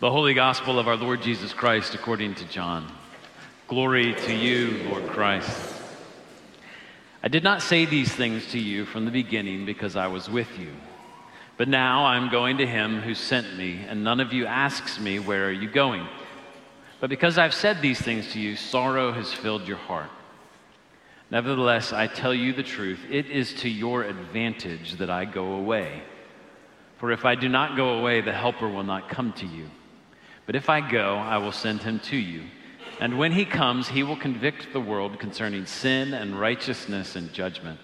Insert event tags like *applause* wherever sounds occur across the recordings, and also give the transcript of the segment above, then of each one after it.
The Holy Gospel of our Lord Jesus Christ according to John. Glory to you, Lord Christ. I did not say these things to you from the beginning because I was with you. But now I'm going to him who sent me, and none of you asks me, Where are you going? But because I've said these things to you, sorrow has filled your heart. Nevertheless, I tell you the truth, it is to your advantage that I go away. For if I do not go away, the Helper will not come to you. But if I go, I will send him to you. And when he comes, he will convict the world concerning sin and righteousness and judgment.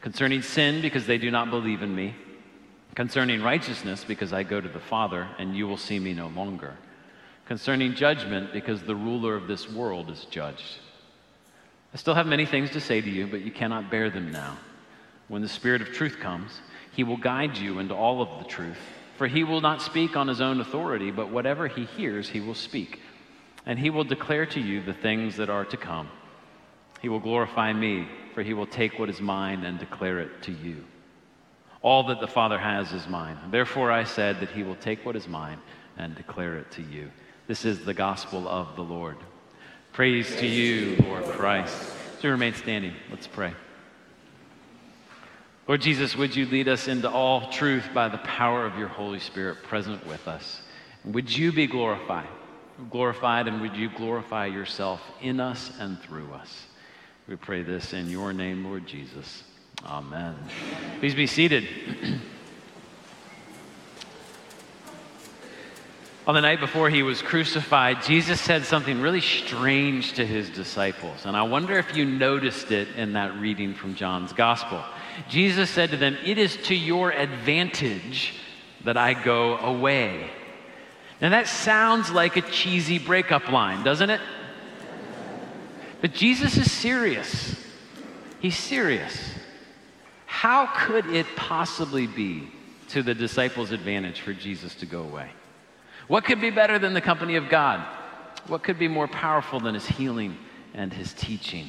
Concerning sin, because they do not believe in me. Concerning righteousness, because I go to the Father, and you will see me no longer. Concerning judgment, because the ruler of this world is judged. I still have many things to say to you, but you cannot bear them now. When the Spirit of truth comes, he will guide you into all of the truth. For he will not speak on his own authority, but whatever he hears, he will speak. And he will declare to you the things that are to come. He will glorify me, for he will take what is mine and declare it to you. All that the Father has is mine. Therefore, I said that he will take what is mine and declare it to you. This is the gospel of the Lord. Praise to you, Lord Christ. So remain standing. Let's pray. Lord Jesus, would you lead us into all truth by the power of your Holy Spirit present with us? Would you be glorified? Glorified, and would you glorify yourself in us and through us? We pray this in your name, Lord Jesus. Amen. Please be seated. *clears throat* On the night before he was crucified, Jesus said something really strange to his disciples. And I wonder if you noticed it in that reading from John's gospel. Jesus said to them, It is to your advantage that I go away. Now that sounds like a cheesy breakup line, doesn't it? But Jesus is serious. He's serious. How could it possibly be to the disciples' advantage for Jesus to go away? What could be better than the company of God? What could be more powerful than his healing and his teaching?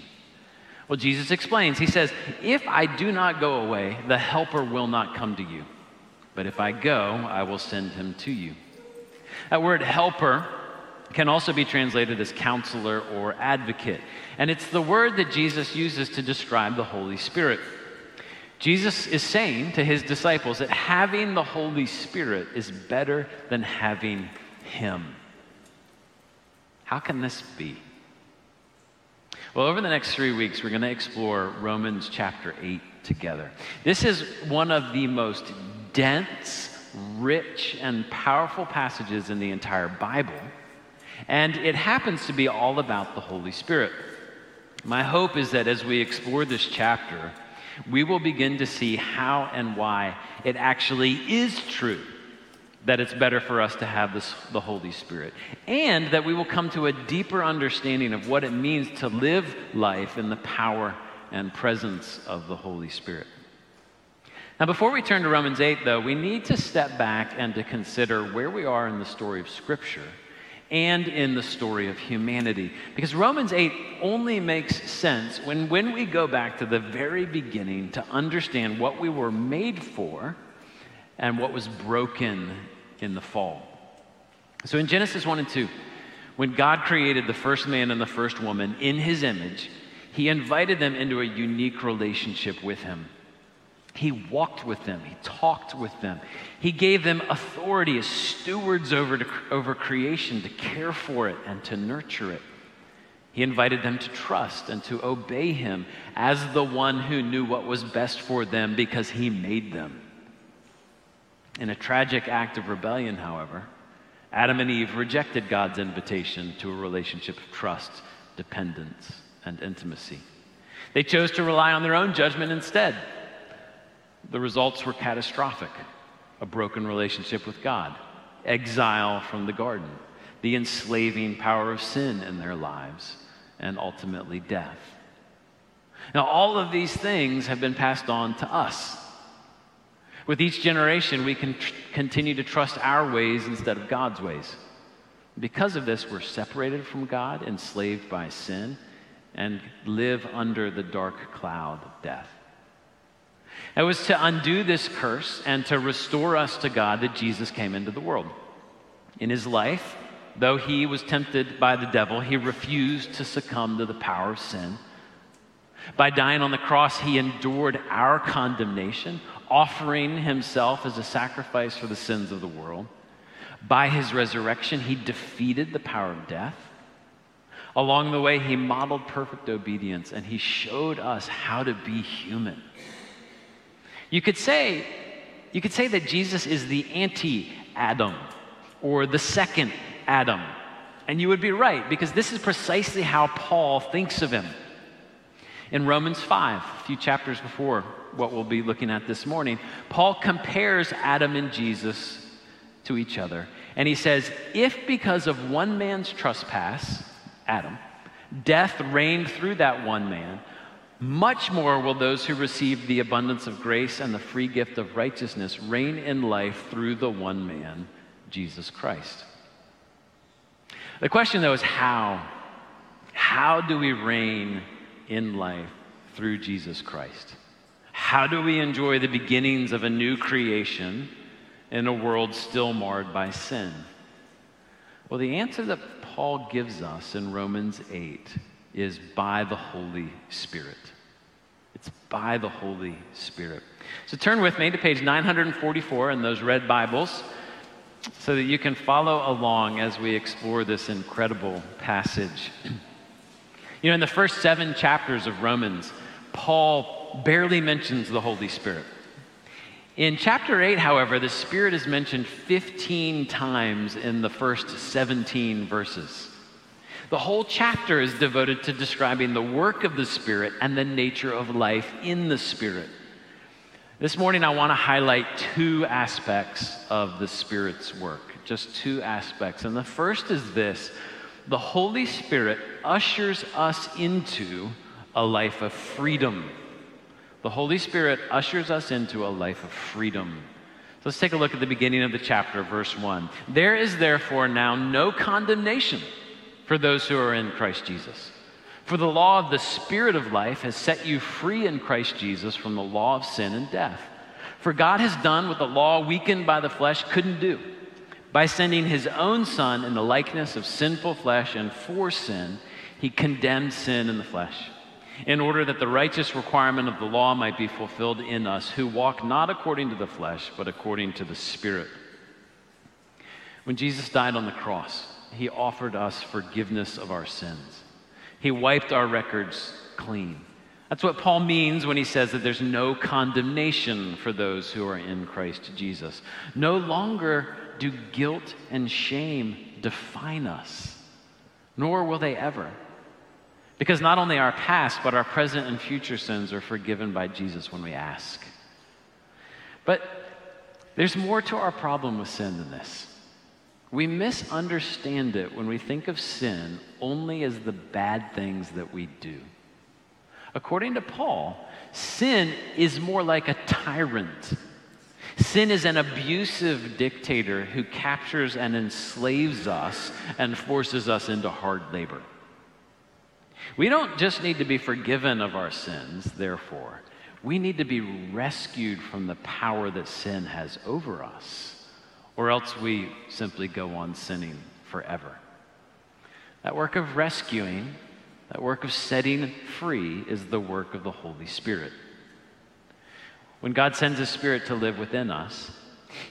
Well, Jesus explains. He says, If I do not go away, the Helper will not come to you. But if I go, I will send him to you. That word helper can also be translated as counselor or advocate. And it's the word that Jesus uses to describe the Holy Spirit. Jesus is saying to his disciples that having the Holy Spirit is better than having him. How can this be? Well, over the next three weeks, we're going to explore Romans chapter 8 together. This is one of the most dense, rich, and powerful passages in the entire Bible. And it happens to be all about the Holy Spirit. My hope is that as we explore this chapter, we will begin to see how and why it actually is true that it's better for us to have this, the Holy Spirit, and that we will come to a deeper understanding of what it means to live life in the power and presence of the Holy Spirit. Now, before we turn to Romans 8, though, we need to step back and to consider where we are in the story of Scripture and in the story of humanity. Because Romans 8 only makes sense when, when we go back to the very beginning to understand what we were made for and what was broken in the fall. So in Genesis 1 and 2, when God created the first man and the first woman in his image, he invited them into a unique relationship with him. He walked with them, he talked with them, he gave them authority as stewards over, to, over creation to care for it and to nurture it. He invited them to trust and to obey him as the one who knew what was best for them because he made them. In a tragic act of rebellion, however, Adam and Eve rejected God's invitation to a relationship of trust, dependence, and intimacy. They chose to rely on their own judgment instead. The results were catastrophic a broken relationship with God, exile from the garden, the enslaving power of sin in their lives, and ultimately death. Now, all of these things have been passed on to us. With each generation, we can tr- continue to trust our ways instead of God's ways. Because of this, we're separated from God, enslaved by sin, and live under the dark cloud of death. It was to undo this curse and to restore us to God that Jesus came into the world. In his life, though he was tempted by the devil, he refused to succumb to the power of sin. By dying on the cross, he endured our condemnation, offering himself as a sacrifice for the sins of the world. By his resurrection, he defeated the power of death. Along the way, he modeled perfect obedience and he showed us how to be human. You could say, you could say that Jesus is the anti Adam or the second Adam. And you would be right because this is precisely how Paul thinks of him. In Romans 5, a few chapters before what we'll be looking at this morning, Paul compares Adam and Jesus to each other. And he says, If because of one man's trespass, Adam, death reigned through that one man, much more will those who receive the abundance of grace and the free gift of righteousness reign in life through the one man, Jesus Christ. The question, though, is how? How do we reign in life through Jesus Christ? How do we enjoy the beginnings of a new creation in a world still marred by sin? Well, the answer that Paul gives us in Romans 8 is by the Holy Spirit. It's by the Holy Spirit. So turn with me to page 944 in those red Bibles so that you can follow along as we explore this incredible passage. *clears throat* You know, in the first seven chapters of Romans, Paul barely mentions the Holy Spirit. In chapter 8, however, the Spirit is mentioned 15 times in the first 17 verses. The whole chapter is devoted to describing the work of the Spirit and the nature of life in the Spirit. This morning, I want to highlight two aspects of the Spirit's work, just two aspects. And the first is this the Holy Spirit ushers us into a life of freedom. The Holy Spirit ushers us into a life of freedom. So let's take a look at the beginning of the chapter, verse 1. There is therefore now no condemnation for those who are in Christ Jesus. For the law of the Spirit of life has set you free in Christ Jesus from the law of sin and death. For God has done what the law, weakened by the flesh, couldn't do. By sending his own Son in the likeness of sinful flesh and for sin, he condemned sin in the flesh in order that the righteous requirement of the law might be fulfilled in us who walk not according to the flesh, but according to the Spirit. When Jesus died on the cross, he offered us forgiveness of our sins. He wiped our records clean. That's what Paul means when he says that there's no condemnation for those who are in Christ Jesus. No longer do guilt and shame define us, nor will they ever. Because not only our past, but our present and future sins are forgiven by Jesus when we ask. But there's more to our problem with sin than this. We misunderstand it when we think of sin only as the bad things that we do. According to Paul, sin is more like a tyrant. Sin is an abusive dictator who captures and enslaves us and forces us into hard labor. We don't just need to be forgiven of our sins, therefore, we need to be rescued from the power that sin has over us, or else we simply go on sinning forever. That work of rescuing, that work of setting free, is the work of the Holy Spirit. When God sends His Spirit to live within us,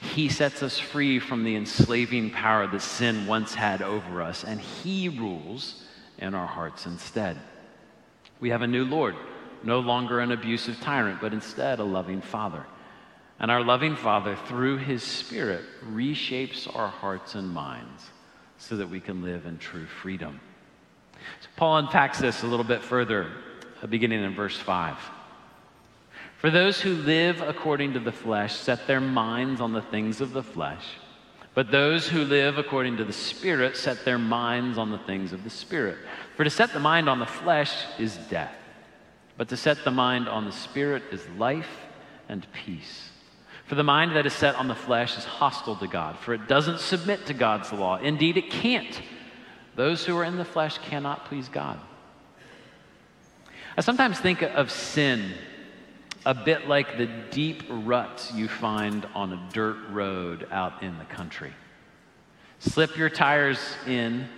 He sets us free from the enslaving power that sin once had over us, and He rules in our hearts instead. We have a new Lord, no longer an abusive tyrant, but instead a loving Father. And our loving Father, through His Spirit, reshapes our hearts and minds so that we can live in true freedom. So Paul unpacks this a little bit further, uh, beginning in verse 5. For those who live according to the flesh set their minds on the things of the flesh. But those who live according to the Spirit set their minds on the things of the Spirit. For to set the mind on the flesh is death, but to set the mind on the Spirit is life and peace. For the mind that is set on the flesh is hostile to God, for it doesn't submit to God's law. Indeed, it can't. Those who are in the flesh cannot please God. I sometimes think of sin a bit like the deep ruts you find on a dirt road out in the country. Slip your tires in,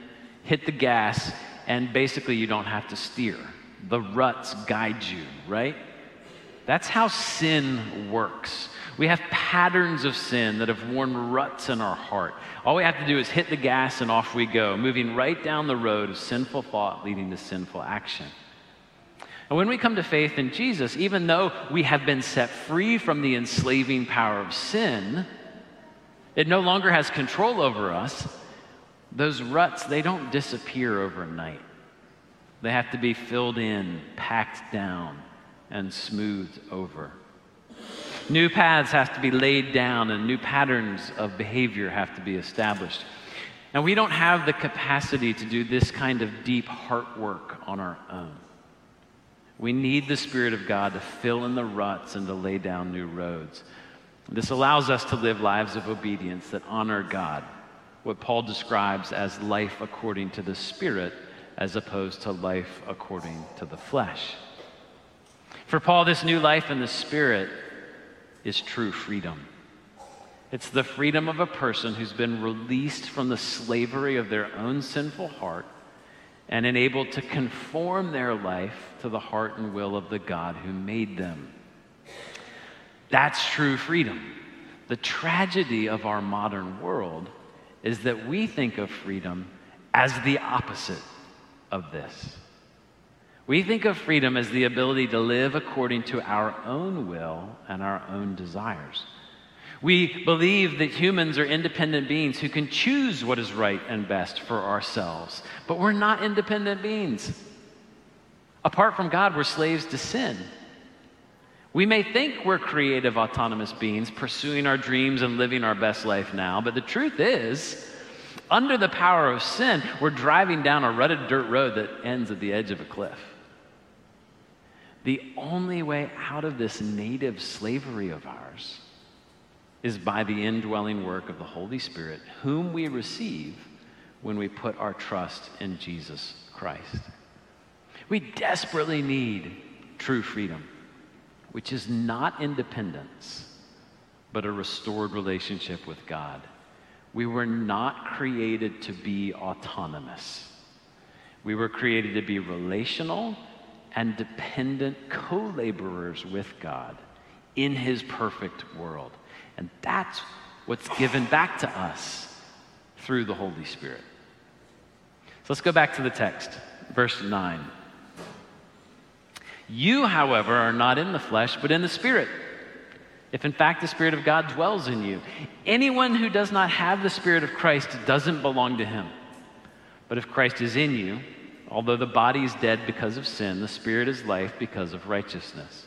hit the gas, and basically you don't have to steer. The ruts guide you, right? That's how sin works. We have patterns of sin that have worn ruts in our heart. All we have to do is hit the gas and off we go, moving right down the road of sinful thought leading to sinful action. And when we come to faith in Jesus, even though we have been set free from the enslaving power of sin, it no longer has control over us. Those ruts, they don't disappear overnight. They have to be filled in, packed down, and smoothed over. New paths have to be laid down, and new patterns of behavior have to be established. And we don't have the capacity to do this kind of deep heart work on our own. We need the Spirit of God to fill in the ruts and to lay down new roads. This allows us to live lives of obedience that honor God, what Paul describes as life according to the Spirit, as opposed to life according to the flesh. For Paul, this new life in the Spirit is true freedom. It's the freedom of a person who's been released from the slavery of their own sinful heart and enabled to conform their life to the heart and will of the God who made them. That's true freedom. The tragedy of our modern world is that we think of freedom as the opposite of this. We think of freedom as the ability to live according to our own will and our own desires. We believe that humans are independent beings who can choose what is right and best for ourselves, but we're not independent beings. Apart from God, we're slaves to sin. We may think we're creative, autonomous beings pursuing our dreams and living our best life now, but the truth is, under the power of sin, we're driving down a rutted dirt road that ends at the edge of a cliff. The only way out of this native slavery of ours is by the indwelling work of the Holy Spirit, whom we receive when we put our trust in Jesus Christ. We desperately need true freedom, which is not independence, but a restored relationship with God. We were not created to be autonomous. We were created to be relational and dependent co laborers with God in His perfect world. And that's what's given back to us through the Holy Spirit. So let's go back to the text, verse 9. You, however, are not in the flesh, but in the Spirit. If in fact the Spirit of God dwells in you, anyone who does not have the Spirit of Christ doesn't belong to him. But if Christ is in you, Although the body is dead because of sin, the spirit is life because of righteousness.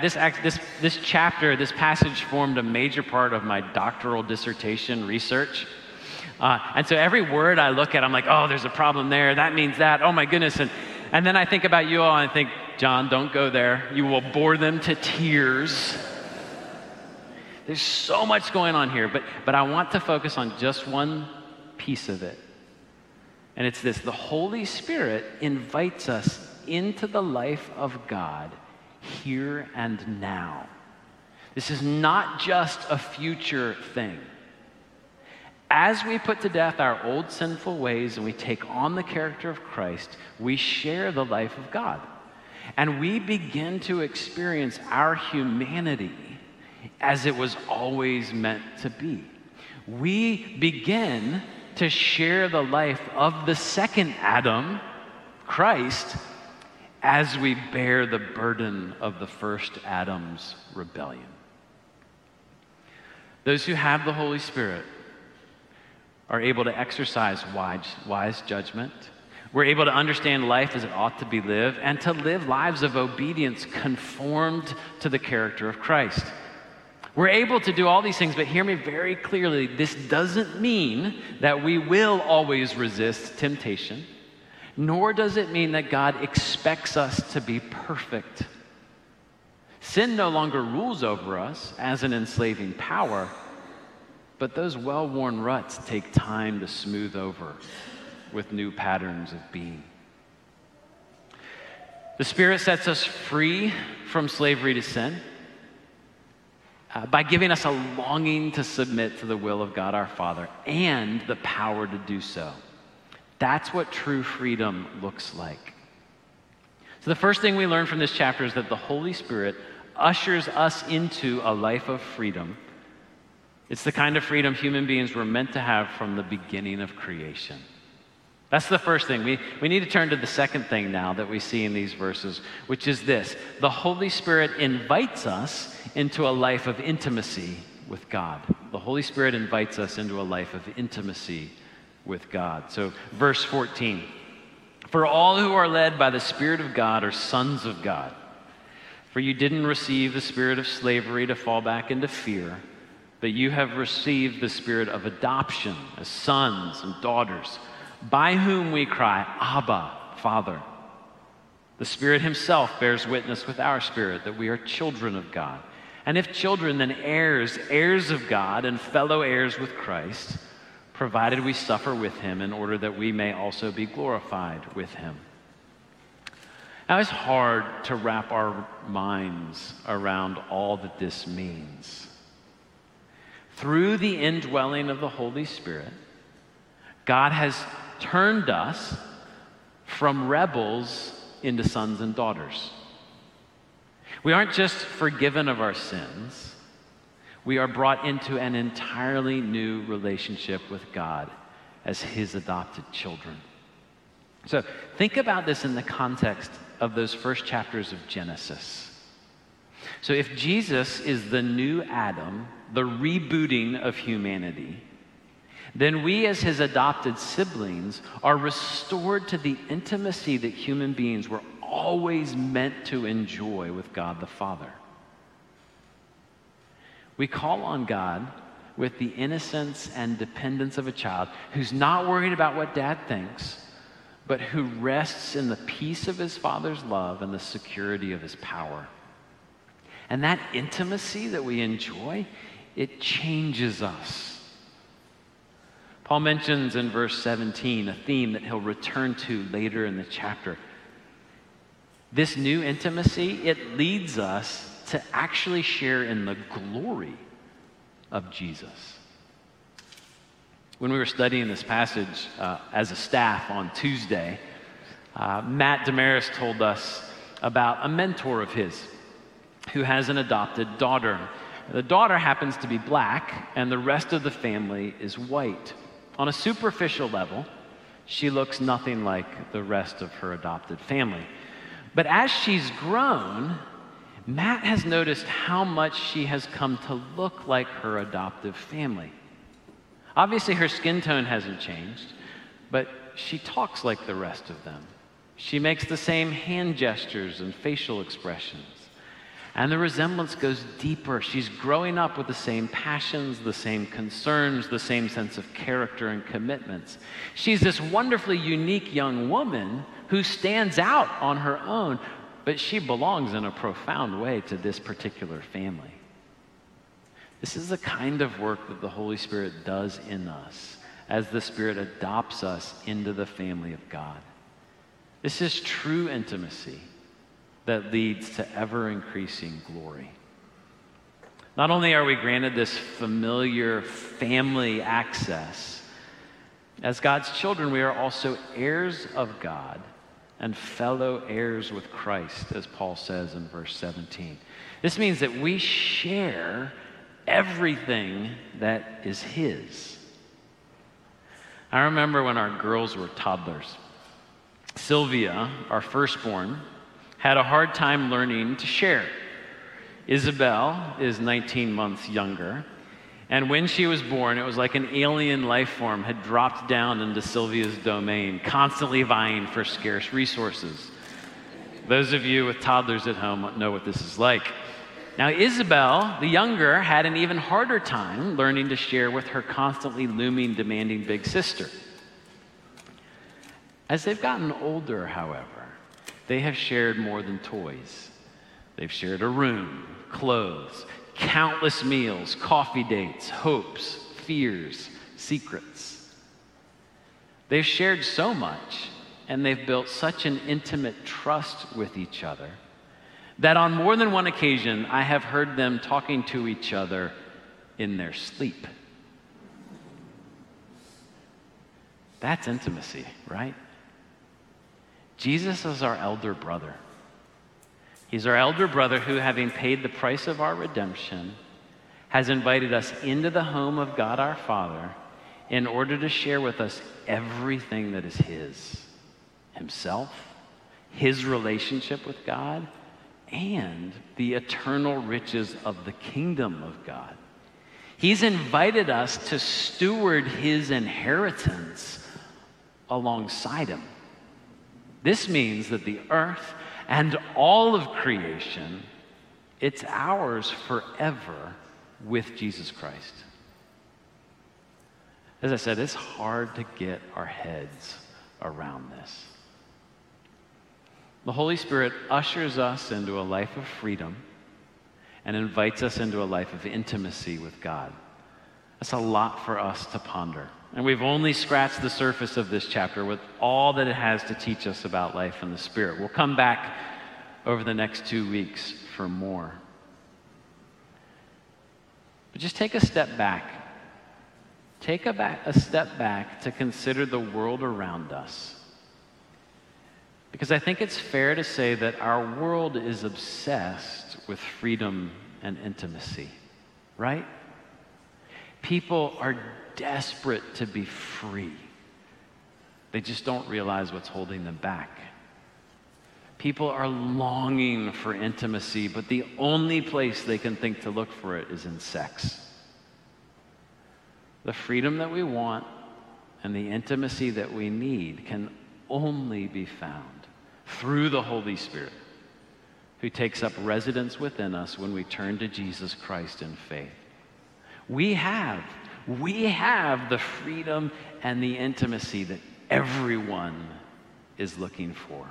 This, this, this chapter, this passage formed a major part of my doctoral dissertation research. Uh, and so every word I look at, I'm like, oh, there's a problem there. That means that. Oh my goodness. And, and then I think about you all and I think, John, don't go there. You will bore them to tears. There's so much going on here, but, but I want to focus on just one piece of it. And it's this the Holy Spirit invites us into the life of God here and now. This is not just a future thing. As we put to death our old sinful ways and we take on the character of Christ, we share the life of God. And we begin to experience our humanity as it was always meant to be. We begin to share the life of the second Adam, Christ, as we bear the burden of the first Adam's rebellion. Those who have the Holy Spirit are able to exercise wise, wise judgment. We're able to understand life as it ought to be lived and to live lives of obedience conformed to the character of Christ. We're able to do all these things, but hear me very clearly. This doesn't mean that we will always resist temptation, nor does it mean that God expects us to be perfect. Sin no longer rules over us as an enslaving power, but those well worn ruts take time to smooth over with new patterns of being. The Spirit sets us free from slavery to sin uh, by giving us a longing to submit to the will of God our Father and the power to do so. That's what true freedom looks like. So, the first thing we learn from this chapter is that the Holy Spirit ushers us into a life of freedom. It's the kind of freedom human beings were meant to have from the beginning of creation. That's the first thing. We, we need to turn to the second thing now that we see in these verses, which is this the Holy Spirit invites us into a life of intimacy with God. The Holy Spirit invites us into a life of intimacy with God. So, verse 14 For all who are led by the Spirit of God are sons of God. For you didn't receive the spirit of slavery to fall back into fear, but you have received the spirit of adoption as sons and daughters by whom we cry, Abba, Father. The Spirit Himself bears witness with our spirit that we are children of God. And if children, then heirs, heirs of God, and fellow heirs with Christ, provided we suffer with Him in order that we may also be glorified with Him. Now, it's hard to wrap our minds around all that this means. Through the indwelling of the Holy Spirit, God has turned us from rebels into sons and daughters. We aren't just forgiven of our sins, we are brought into an entirely new relationship with God as His adopted children. So think about this in the context of those first chapters of Genesis. So if Jesus is the new Adam, the rebooting of humanity, then we, as his adopted siblings, are restored to the intimacy that human beings were always meant to enjoy with God the Father. We call on God with the innocence and dependence of a child who's not worried about what dad thinks, but who rests in the peace of his father's love and the security of his power. And that intimacy that we enjoy, it changes us. Paul mentions in verse 17 a theme that he'll return to later in the chapter. This new intimacy, it leads us to actually share in the glory of Jesus. When we were studying this passage uh, as a staff on Tuesday, uh, Matt Damaris told us about a mentor of his who has an adopted daughter. The daughter happens to be black, and the rest of the family is white. On a superficial level, she looks nothing like the rest of her adopted family. But as she's grown, Matt has noticed how much she has come to look like her adoptive family. Obviously, her skin tone hasn't changed, but she talks like the rest of them. She makes the same hand gestures and facial expressions. And the resemblance goes deeper. She's growing up with the same passions, the same concerns, the same sense of character and commitments. She's this wonderfully unique young woman who stands out on her own, but she belongs in a profound way to this particular family. This is the kind of work that the Holy Spirit does in us as the Spirit adopts us into the family of God. This is true intimacy that leads to ever increasing glory. Not only are we granted this familiar family access, as God's children, we are also heirs of God and fellow heirs with Christ, as Paul says in verse 17. This means that we share everything that is His. I remember when our girls were toddlers. Sylvia, our firstborn, had a hard time learning to share. Isabel is 19 months younger. And when she was born, it was like an alien life form had dropped down into Sylvia's domain, constantly vying for scarce resources. Those of you with toddlers at home know what this is like. Now, Isabel, the younger, had an even harder time learning to share with her constantly looming, demanding big sister. As they've gotten older, however, they have shared more than toys. They've shared a room, clothes, countless meals, coffee dates, hopes, fears, secrets. They've shared so much and they've built such an intimate trust with each other that on more than one occasion I have heard them talking to each other in their sleep. That's intimacy, right? Jesus is our elder brother. He's our elder brother who, having paid the price of our redemption, has invited us into the home of God our Father in order to share with us everything that is His Himself, His relationship with God, and the eternal riches of the kingdom of God. He's invited us to steward His inheritance alongside Him. This means that the earth and all of creation, it's ours forever with Jesus Christ. As I said, it's hard to get our heads around this. The Holy Spirit ushers us into a life of freedom and invites us into a life of intimacy with God. That's a lot for us to ponder. And we've only scratched the surface of this chapter with all that it has to teach us about life in the Spirit. We'll come back over the next two weeks for more. But just take a step back. Take a, back, a step back to consider the world around us. Because I think it's fair to say that our world is obsessed with freedom and intimacy, right? People are desperate to be free. They just don't realize what's holding them back. People are longing for intimacy, but the only place they can think to look for it is in sex. The freedom that we want and the intimacy that we need can only be found through the Holy Spirit, who takes up residence within us when we turn to Jesus Christ in faith. We have, we have the freedom and the intimacy that everyone is looking for.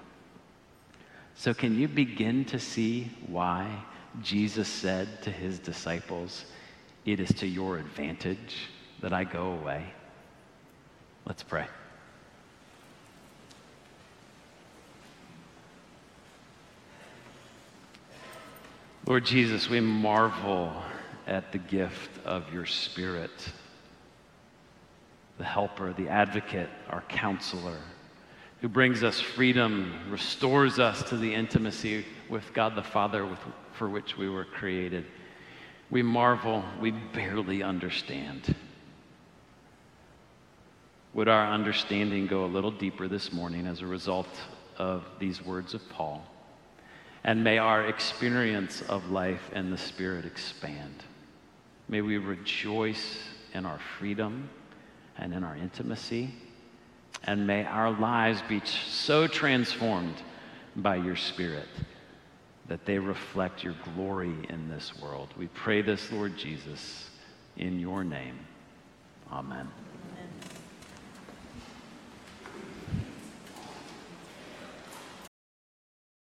So, can you begin to see why Jesus said to his disciples, It is to your advantage that I go away? Let's pray. Lord Jesus, we marvel at the gift of your Spirit, the helper, the advocate, our counselor who brings us freedom, restores us to the intimacy with God the Father with, for which we were created. We marvel, we barely understand. Would our understanding go a little deeper this morning as a result of these words of Paul? And may our experience of life and the Spirit expand. May we rejoice in our freedom and in our intimacy. And may our lives be so transformed by your Spirit that they reflect your glory in this world. We pray this, Lord Jesus, in your name. Amen.